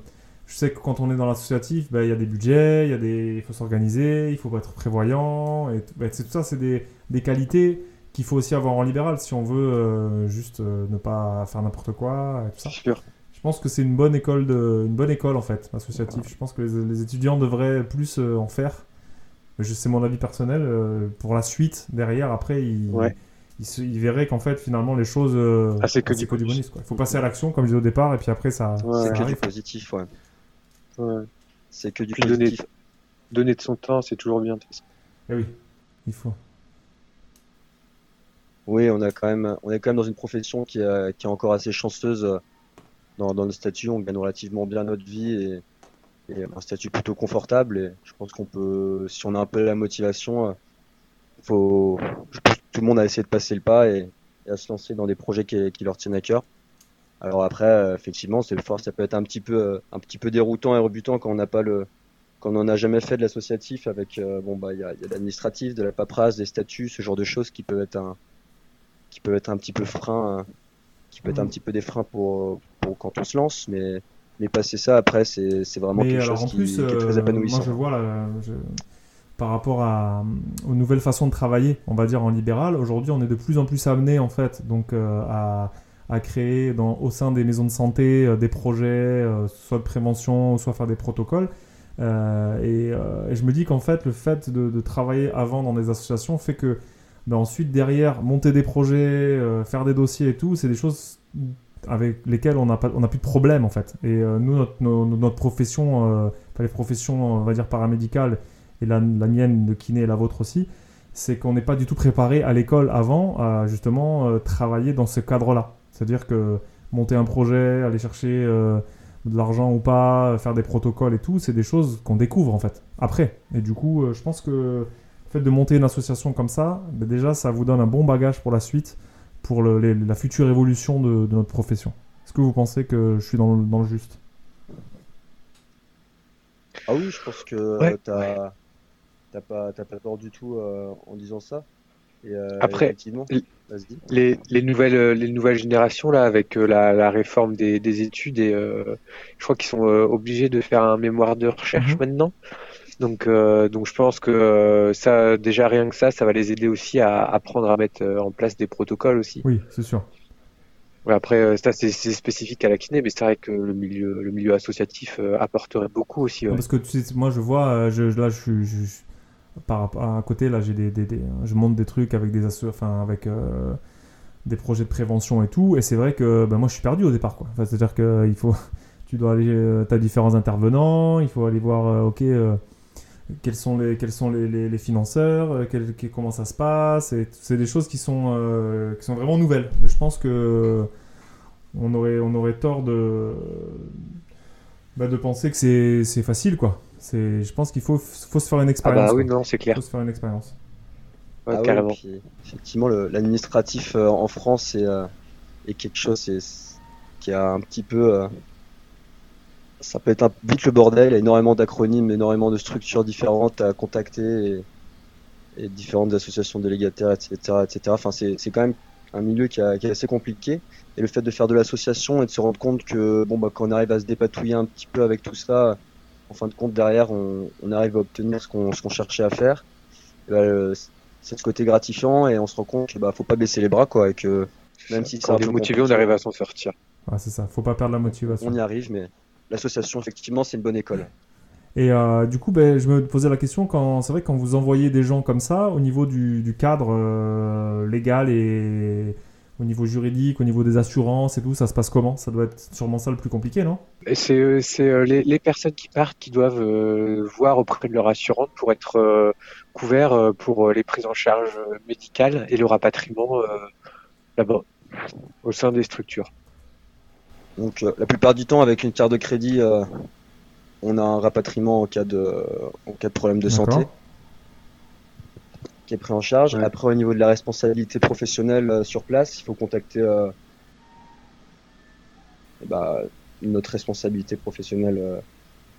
je sais que quand on est dans l'associatif, bah, il y a des budgets, il y a des, il faut s'organiser, il faut être prévoyant, et bah, c'est tout ça, c'est des, des qualités qu'il faut aussi avoir en libéral si on veut euh, juste ne pas faire n'importe quoi, et tout ça. Sûr. Je pense que c'est une bonne école de, une bonne école en fait, associative. Je pense que les, étudiants devraient plus euh, en faire. C'est mon avis personnel. Euh, pour la suite, derrière, après, ils, ils, verraient qu'en fait, finalement, les choses. Euh, ah, c'est que, du bonus. Il faut passer à l'action, comme je disais au départ, et puis après, ça. c'est que du positif, ouais. C'est que du positif. Donner, de son temps, c'est toujours bien. Eh oui, il faut. Oui, on a quand même, on est quand même dans une profession qui, qui est encore assez chanceuse dans, le statut, on gagne relativement bien notre vie et, un statut plutôt confortable. Et je pense qu'on peut, si on a un peu la motivation, euh, faut, je pense que tout le monde a essayé de passer le pas et, à se lancer dans des projets qui, leur tiennent à cœur. Alors après, euh, effectivement, c'est fort, ça peut être un petit peu, euh, un petit peu déroutant et rebutant quand on n'a pas le, quand on n'a jamais fait de l'associatif avec, bon bah il y a, y a l'administratif, de la paperasse, des statuts, ce genre de choses qui peuvent être un, qui peuvent être un petit peu frein, qui peut être un petit peu des freins pour, quand on se lance, mais, mais passer ça après, c'est vraiment quelque chose qui, est très épanouissant. Euh, moi, je vois par rapport à, aux nouvelles façons de travailler, on va dire en libéral, aujourd'hui, on est de plus en plus amené en fait, donc euh, à, à, créer dans, au sein des maisons de santé euh, des projets, soit de prévention, soit faire des protocoles. Et, je me dis qu'en fait, le fait de, travailler avant dans des associations fait que ensuite, derrière, monter des projets, faire des dossiers et tout, c'est des choses avec lesquels on n'a plus de problème en fait. Et euh, nous notre, notre profession euh, les professions on va dire paramédicales et la, la, mienne de kiné et la vôtre aussi c'est qu'on n'est pas du tout préparé à l'école avant à justement euh, travailler dans ce cadre là c'est à dire que monter un projet aller chercher de l'argent ou pas faire des protocoles et tout c'est des choses qu'on découvre en fait après. Et du coup je pense que le fait de monter une association comme ça ben déjà ça vous donne un bon bagage pour la suite pour la future évolution de, notre profession. Est-ce que vous pensez que je suis dans le, dans le juste? Ah oui, je pense que tu t'as pas, pas tort du tout euh, en disant ça. Et, euh, Après, les, les, nouvelles, les nouvelles générations, là, avec euh, la, réforme des, des études, et, je crois qu'ils sont obligés de faire un mémoire de recherche mhm. maintenant. Donc, euh, donc je pense que euh, ça, déjà rien que ça, ça va les aider aussi à apprendre à mettre euh, en place des protocoles aussi. Oui, c'est sûr. après, ça c'est spécifique à la kiné, mais c'est vrai que le milieu, le milieu associatif apporterait beaucoup aussi. Parce que tu sais, moi je vois, je, là je suis, par rapport à côté, là, j'ai des, des- des- je monte des trucs avec des enfin, avec euh, des projets de prévention et tout. Et c'est vrai que ben, moi, je suis perdu au départ, quoi. Enfin, C'est-à-dire que il faut, [laughs] tu dois aller, euh, t'as différents intervenants, il faut aller voir, euh, ok, euh, quels sont les, quels sont les, les- les financeurs, euh, quel- quel- comment ça se passe. C'est des choses qui sont, euh, qui sont vraiment nouvelles. Je pense que on aurait, on aurait tort de, bah, de penser que c'est, c'est facile, quoi. C'est, je pense qu'il faut, faut se faire une Ah expérience. bah oui, non, c'est Il clair. faut se faire une expérience. Ouais, Ah ouais, carrément. puis, effectivement, l'administratif euh, en France est, euh, est quelque chose qui a un petit peu. Ça peut être un, vite le bordel, il y a énormément d'acronymes, énormément de structures différentes à contacter et, et différentes associations délégataires, etc. etc. Enfin, c'est c'est quand même un milieu qui, a- qui est assez compliqué. Et le fait de faire de l'association et de se rendre compte que bon, bah, quand on arrive à se dépatouiller un petit peu avec tout ça, en fin de compte, derrière, on, on arrive à obtenir ce qu'on ce qu'on cherchait à faire. Bah, c'est ce côté gratifiant et on se rend compte qu'il bah, faut pas baisser les bras quoi et que même si c'est un on est peu motivé, on arrive à s'en sortir. Ouais, c'est ça. Faut pas perdre la motivation. on y arrive mais l'association effectivement c'est une bonne école. Et euh, du coup, ben, je me posais la question quand c'est vrai que quand vous envoyez des gens comme ça, au niveau du, du cadre euh, légal et au niveau juridique, au niveau des assurances et tout, ça se passe comment? Ça doit être sûrement ça le plus compliqué, non? Et C'est euh, c'est, euh, les, les personnes qui partent qui doivent euh, voir auprès de leur assurante pour être euh, couverts euh, pour les prises en charge médicales et le rapatriement euh, là-bas, au sein des structures. Donc euh, la plupart du temps avec une carte de crédit euh, on a un rapatriement en cas de en cas de problème de santé qui est pris en charge. Ouais. Après au niveau de la responsabilité professionnelle euh, sur place, il faut contacter euh, bah, notre responsabilité professionnelle euh,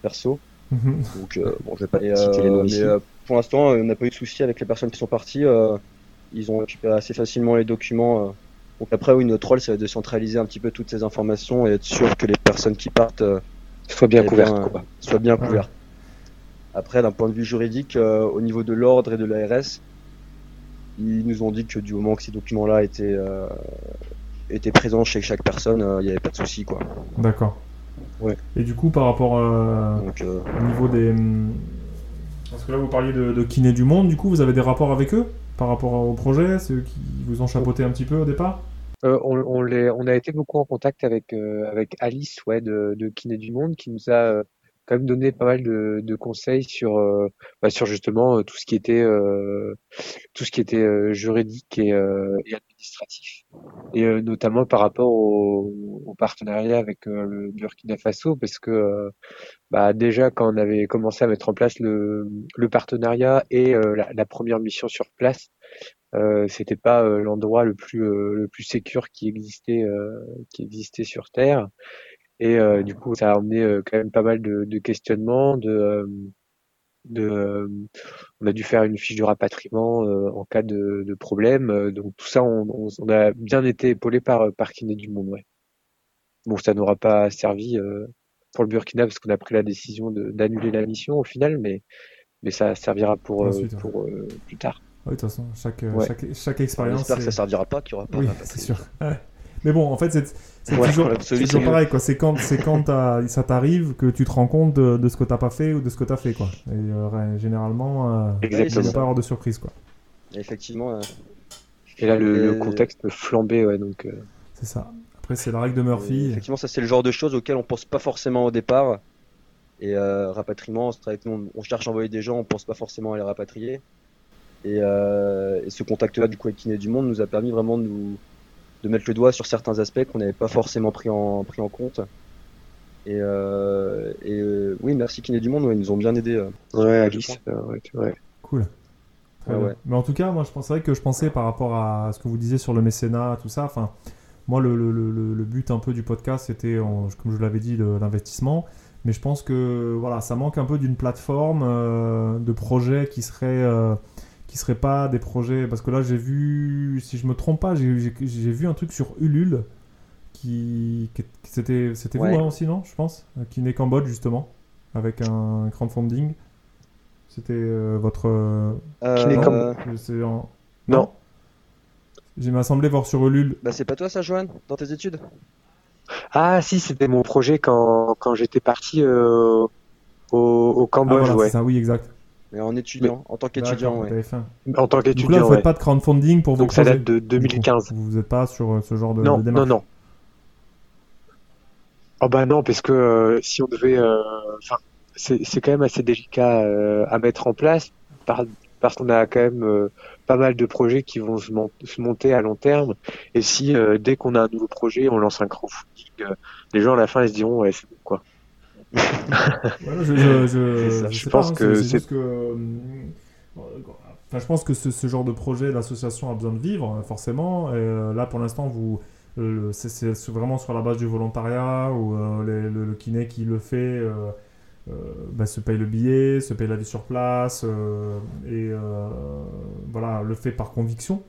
perso. Mhm. Donc, euh, bon, je vais pas [laughs] citer les noms mais, ici. euh, pour l'instant, euh, on n'a pas eu de souci avec les personnes qui sont parties. euh, ils ont récupéré assez facilement les documents. Donc après, oui, notre rôle, c'est de centraliser un petit peu toutes ces informations et être sûr que les personnes qui partent euh, Soit bien eh couvert. bien, quoi. soient bien Ouais. couvertes. Après, d'un point de vue juridique, euh, au niveau de l'ordre et de l'ARS, ils nous ont dit que du moment que ces documents-là étaient, euh, étaient présents chez chaque personne, euh, il n'y avait pas de souci. Quoi. D'accord. Ouais. Et du coup, par rapport euh, Donc, euh, au niveau des. hum, Parce que là, vous parliez de, de kiné du monde, du coup, vous avez des rapports avec eux par rapport au projet C'est eux qui vous ont chapeauté un petit peu au départ? Euh, on, on, on a été beaucoup en contact avec, euh, avec Alice ouais, de, de Kiné du Monde qui nous a euh, quand même donné pas mal de, de conseils sur, euh, bah, sur justement euh, tout ce qui était, euh, tout ce qui était juridique et, et administratif. Et notamment par rapport au, au partenariat avec le Burkina Faso parce que bah, déjà quand on avait commencé à mettre en place le, le partenariat et la première mission sur place, euh, c'était pas euh, l'endroit le plus euh, le plus sécure qui existait euh, qui existait sur Terre. Et euh, du coup ça a amené euh, quand même pas mal de, de questionnements de de euh, on a dû faire une fiche de rapatriement euh, en cas de, de problème. Donc tout ça on, on, on a bien été épaulé par par Kiné du Monde ouais. Bon ça n'aura pas servi euh, pour le Burkina parce qu'on a pris la décision d'annuler la mission au final mais mais ça servira pour Ensuite, pour euh, plus tard Oui, de toute façon, chaque, euh, Ouais. chaque, expérience. espère que ça servira pas, qu'il y aura pas Oui, de c'est sûr. Ouais. Mais bon, en fait, c'est Ouais, toujours, toujours pareil. quoi. C'est quand, c'est quand t'as- ça t'arrive que tu te rends compte de, de ce que t'as pas fait ou de ce que t'as fait. Quoi. Et euh, généralement, euh, il Exactement. ne peut pas avoir de surprise. Quoi. Effectivement, euh, Et là, le, contexte flambait, ouais, donc euh, C'est ça. Après, c'est la règle de Et Murphy. Effectivement, ça c'est le genre de choses auxquelles on pense pas forcément au départ. Et euh, rapatriement, c'est vrai que nous, on cherche à envoyer des gens, on pense pas forcément à les rapatrier. Et, euh, et ce contact-là du coup avec Kiné du Monde nous a permis vraiment de, nous, de mettre le doigt sur certains aspects qu'on n'avait pas forcément pris en, pris en compte. Et, euh, et euh, oui, merci Kiné du Monde, ouais, ils nous ont bien aidés. euh. ouais, Alice, euh, ouais. Cool. Très Ouais. Mais en tout cas, moi, je pensais que je pensais par rapport à ce que vous disiez sur le mécénat, tout ça. Enfin, moi, le, le, le, le but un peu du podcast, c'était, comme je l'avais dit, l'investissement. Mais je pense que voilà, ça manque un peu d'une plateforme euh, de projets qui serait euh, qui seraient pas des projets. Parce que là, j'ai vu, si je me trompe pas, j'ai j'ai- j'ai vu un truc sur Ulule qui, c'était c'était Ouais. vous hein, aussi, non Je pense, euh, qui n'est Cambodge justement, avec un crowdfunding. C'était euh, votre euh, Euh, en- Non. J'ai m'a semblé voir sur Ulule. Bah c'est pas toi ça, Johan, dans tes études? Ah, si, c'était mon projet quand, quand j'étais parti euh, au, au Ah Cambodge, voilà, ouais. c'est ça, oui, exact. Mais en étudiant, en tant qu'étudiant, ouais. En tant Donc là, qu'étudiant, vous faites pas de crowdfunding pour vos Donc ça projets date de du coup 2015. Vous n'êtes pas sur euh, ce genre de, Non, de démarche non, non. Oh bah non, parce que euh, si on devait, euh, enfin, c'est c'est quand même assez délicat euh, à mettre en place par- parce qu'on a quand même euh, pas mal de projets qui vont se, mon- se monter à long terme. Et si euh, dès qu'on a un nouveau projet, on lance un crowdfunding, euh, les gens à la fin ils se diront ouais c'est bon quoi. Je, je, je, [laughs] C'est ça. je Je sais pense pas, hein, que c'est c'est- juste que. Enfin, je pense que ce, ce genre de projet, l'association a besoin de vivre, euh, forcément. Et euh, là, pour l'instant, vous, euh, c'est vraiment sur la base du volontariat ou euh, les- le, le kiné qui le fait euh, bah, se paye le billet, se paye la vie sur place et voilà, le fait par conviction,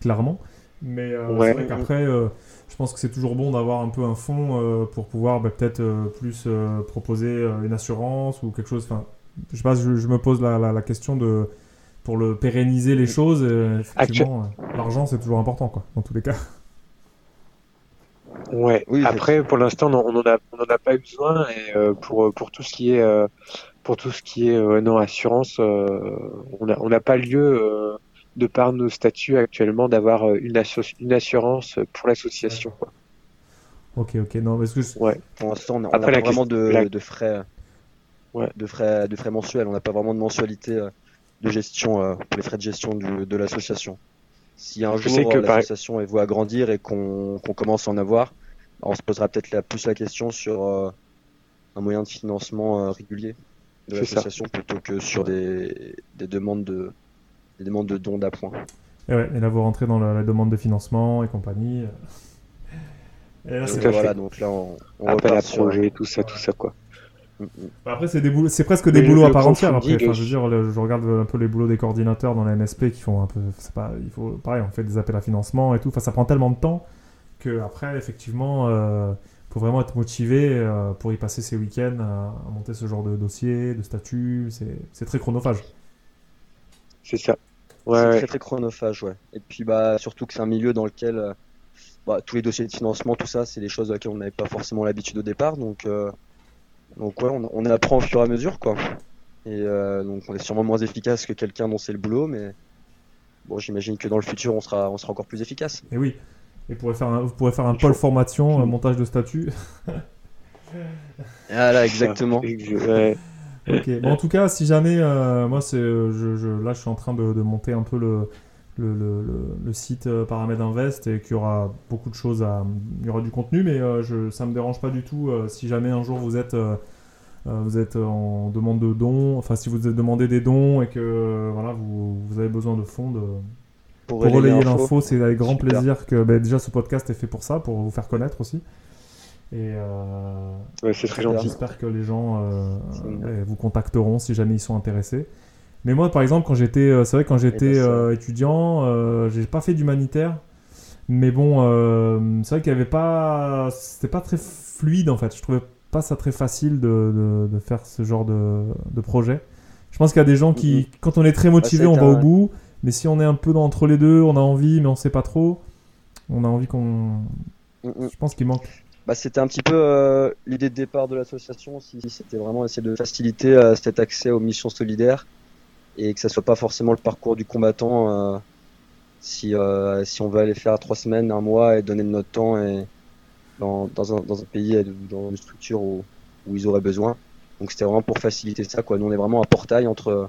clairement. Mais euh, Ouais. c'est vrai qu'après, euh, je pense que c'est toujours bon d'avoir un peu un fonds euh, pour pouvoir bah, peut-être euh, plus euh, proposer euh, une assurance ou quelque chose. Enfin, je sais pas, je, je me pose la, la, la question de pour le pérenniser les choses. effectivement, l'argent c'est toujours important, quoi, dans tous les cas. Ouais. Oui, Après, pour l'instant, on n'en a, on en a pas eu besoin. Et euh, pour pour tout ce qui est euh, pour tout ce qui est euh, non assurance, euh, on n'a on n'a pas lieu euh, de par nos statuts actuellement d'avoir euh, une, assurance pour l'association. Ok, ok, non, parce que je- Ouais. Pour l'instant, on n'a Après, pas la vraiment question- de, la- de frais, Ouais. de frais, de frais mensuels. On n'a pas vraiment de mensualité euh, de gestion euh, pour les frais de gestion du- de l'association. Si un Je sais jour euh, l'association elle voit agrandir et qu'on commence à en avoir, on se posera peut-être la, plus la question sur euh, un moyen de financement euh, régulier de l'association plutôt que sur des, des demandes de des demandes de dons d'appoint. et ouais, et là vous rentrez dans la, la demande de financement et compagnie. Et là, Donc, voilà, donc là on, on Appel à projet, tout ça, tout ça quoi. Mm, mm. Bah, Après, c'est des boulots- c'est presque des Mais boulots à part entière. Après, enfin, je veux dire, le- je regarde un peu les boulots des coordinateurs dans la MSP qui font un peu, c'est pas, il faut, pareil, on fait des appels à financement et tout. Enfin, ça prend tellement de temps que après, effectivement, euh, faut vraiment être motivé euh, pour y passer ses week-ends à, à monter ce genre de dossier, de statut. C'est, c'est très chronophage. C'est ça. Ouais, c'est ouais. très très chronophage, ouais. Et puis bah surtout que c'est un milieu dans lequel euh, bah, tous les dossiers de financement, tout ça, c'est des choses auxquelles on n'avait pas forcément l'habitude au départ, donc euh, donc ouais, on, on apprend au fur et à mesure, quoi. Et euh, donc on est sûrement moins efficace que quelqu'un dont c'est le boulot, mais bon, j'imagine que dans le futur, on sera on sera encore plus efficace. Et oui. Et pourrez faire un, vous pourrez faire un pôle formation, montage de statut. Voilà, exactement. [laughs] Ok. Bon, en tout cas, si jamais, euh, moi, c'est, euh, je, je- là, je suis en train de, de monter un peu le, le, le, site euh, Paramède Invest et qu'il y aura beaucoup de choses à, il y aura du contenu, mais euh, je, ça me dérange pas du tout euh, si jamais un jour vous êtes, vous êtes en demande de dons, enfin, si vous êtes demandé des dons et que voilà, vous, vous avez besoin de fonds de, Pour, pour relayer l'info. c'est avec grand Super. plaisir que ben, déjà ce podcast est fait pour ça, pour vous faire connaître aussi. Et euh, Ouais, c'est très gentil. J'espère que les gens euh, euh, vous contacteront si jamais ils sont intéressés. Mais moi, par exemple, quand j'étais, euh, c'est vrai, quand j'étais Eh ben, euh, étudiant, euh, j'ai pas fait d'humanitaire. Mais bon, euh, c'est vrai qu'il y avait pas, c'était pas très fluide en fait. Je trouvais pas ça très facile de, de, de faire ce genre de, de projet. Je pense qu'il y a des gens qui, quand on est très motivé, c'est on va au bout. Mais si on est un peu dans- entre les deux, on a envie, mais on sait pas trop. On a envie qu'on. Je pense qu'il manque. Bah, c'était un petit peu euh, l'idée de départ de l'association aussi. C'était vraiment essayer de faciliter euh, cet accès aux missions solidaires et que ça soit pas forcément le parcours du combattant. euh, si, euh, si on veut aller faire trois semaines, un mois et donner de notre temps et dans, dans, un, dans un pays dans une structure où, où ils auraient besoin. Donc c'était vraiment pour faciliter ça. Quoi. Nous on est vraiment un portail entre,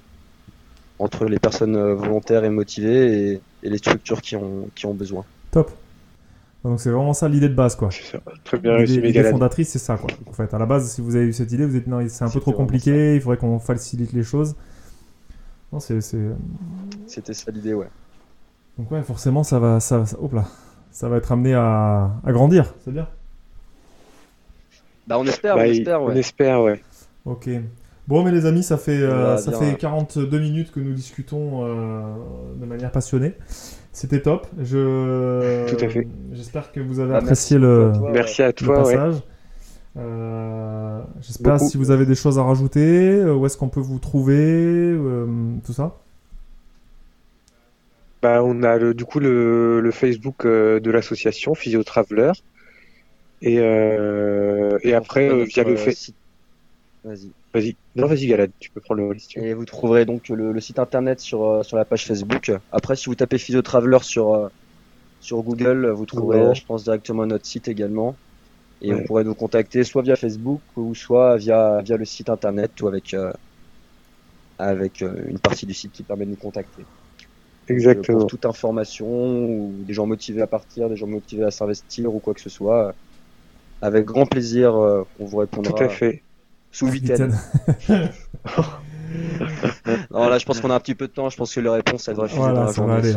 entre les personnes euh, volontaires et motivées et, et les structures qui ont, qui ont besoin. Top. Donc c'est vraiment ça l'idée de base, quoi. Ça. Très bien L'idée résumé, l'idée Galad. fondatrice, c'est ça, quoi. En fait, à la base, si vous avez eu cette idée, vous êtes non, c'est un peu C'était trop compliqué, il faudrait qu'on facilite les choses. Non, c'est, c'est... C'était ça l'idée, ouais. Donc ouais, forcément, ça va, ça, ça- hop là, ça va être amené à, à grandir, c'est bien. Bah on espère, Bah, on il- espère, on ouais. espère, ouais. Ok. Bon, mais les amis, ça fait, euh, ça fait 42 minutes que nous discutons euh, de manière passionnée. C'était top. Je... Tout à fait. J'espère que vous avez Bah, apprécié merci le, à toi. Merci à le toi, ouais. passage. Euh, J'espère si vous avez des choses à rajouter, euh, où est-ce qu'on peut vous trouver, euh, tout ça. Bah, on a le, du coup le, le Facebook de l'association Physio Traveler. Et, euh, et après, via le fait. site. Vas-y. Vas-y. Non, vas-y, Galad, tu peux prendre le relais si. Et vous trouverez donc le, le site internet sur, euh, sur la page Facebook. Après, si vous tapez Physio Traveler sur, euh, sur Google, vous trouverez, je pense, directement notre site également. Et Ouais. vous pourrez nous contacter soit via Facebook ou soit via, via le site internet ou avec, euh, avec une partie du site qui permet de nous contacter. Donc, Exactement. Pour toute information ou des gens motivés à partir, des gens motivés à s'investir ou quoi que ce soit, avec grand plaisir, on vous répondra Tout à fait. Sous Vitaine. Vitaine. [laughs] [laughs] Non, là, je pense qu'on a un petit peu de temps. Je pense que les réponses, elles devraient filer Voilà, dans la journée.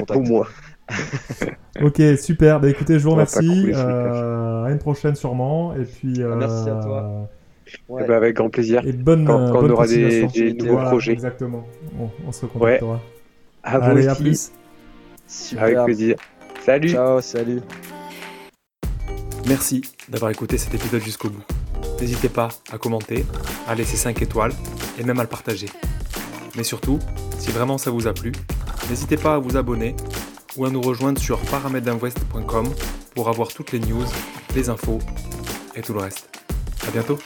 on. Pour moi. [laughs] Ok, super. Bah écoutez, je vous On remercie. Euh, à une prochaine sûrement. Et puis. Ah, merci à toi. Ouais. Eh ben, avec grand plaisir. Et bonne, Quand, euh, quand on bonne aura des, des nouveaux Voilà, projets. Exactement. Bon, on se recontactera. À vous Allez, à aussi. plus. Super. Avec plaisir. Salut. Ciao, salut. Merci d'avoir écouté cet épisode jusqu'au bout. N'hésitez pas à commenter, à laisser 5 étoiles et même à le partager. Mais surtout, si vraiment ça vous a plu, n'hésitez pas à vous abonner ou à nous rejoindre sur paramèdinvest.com pour avoir toutes les news, les infos et tout le reste. À bientôt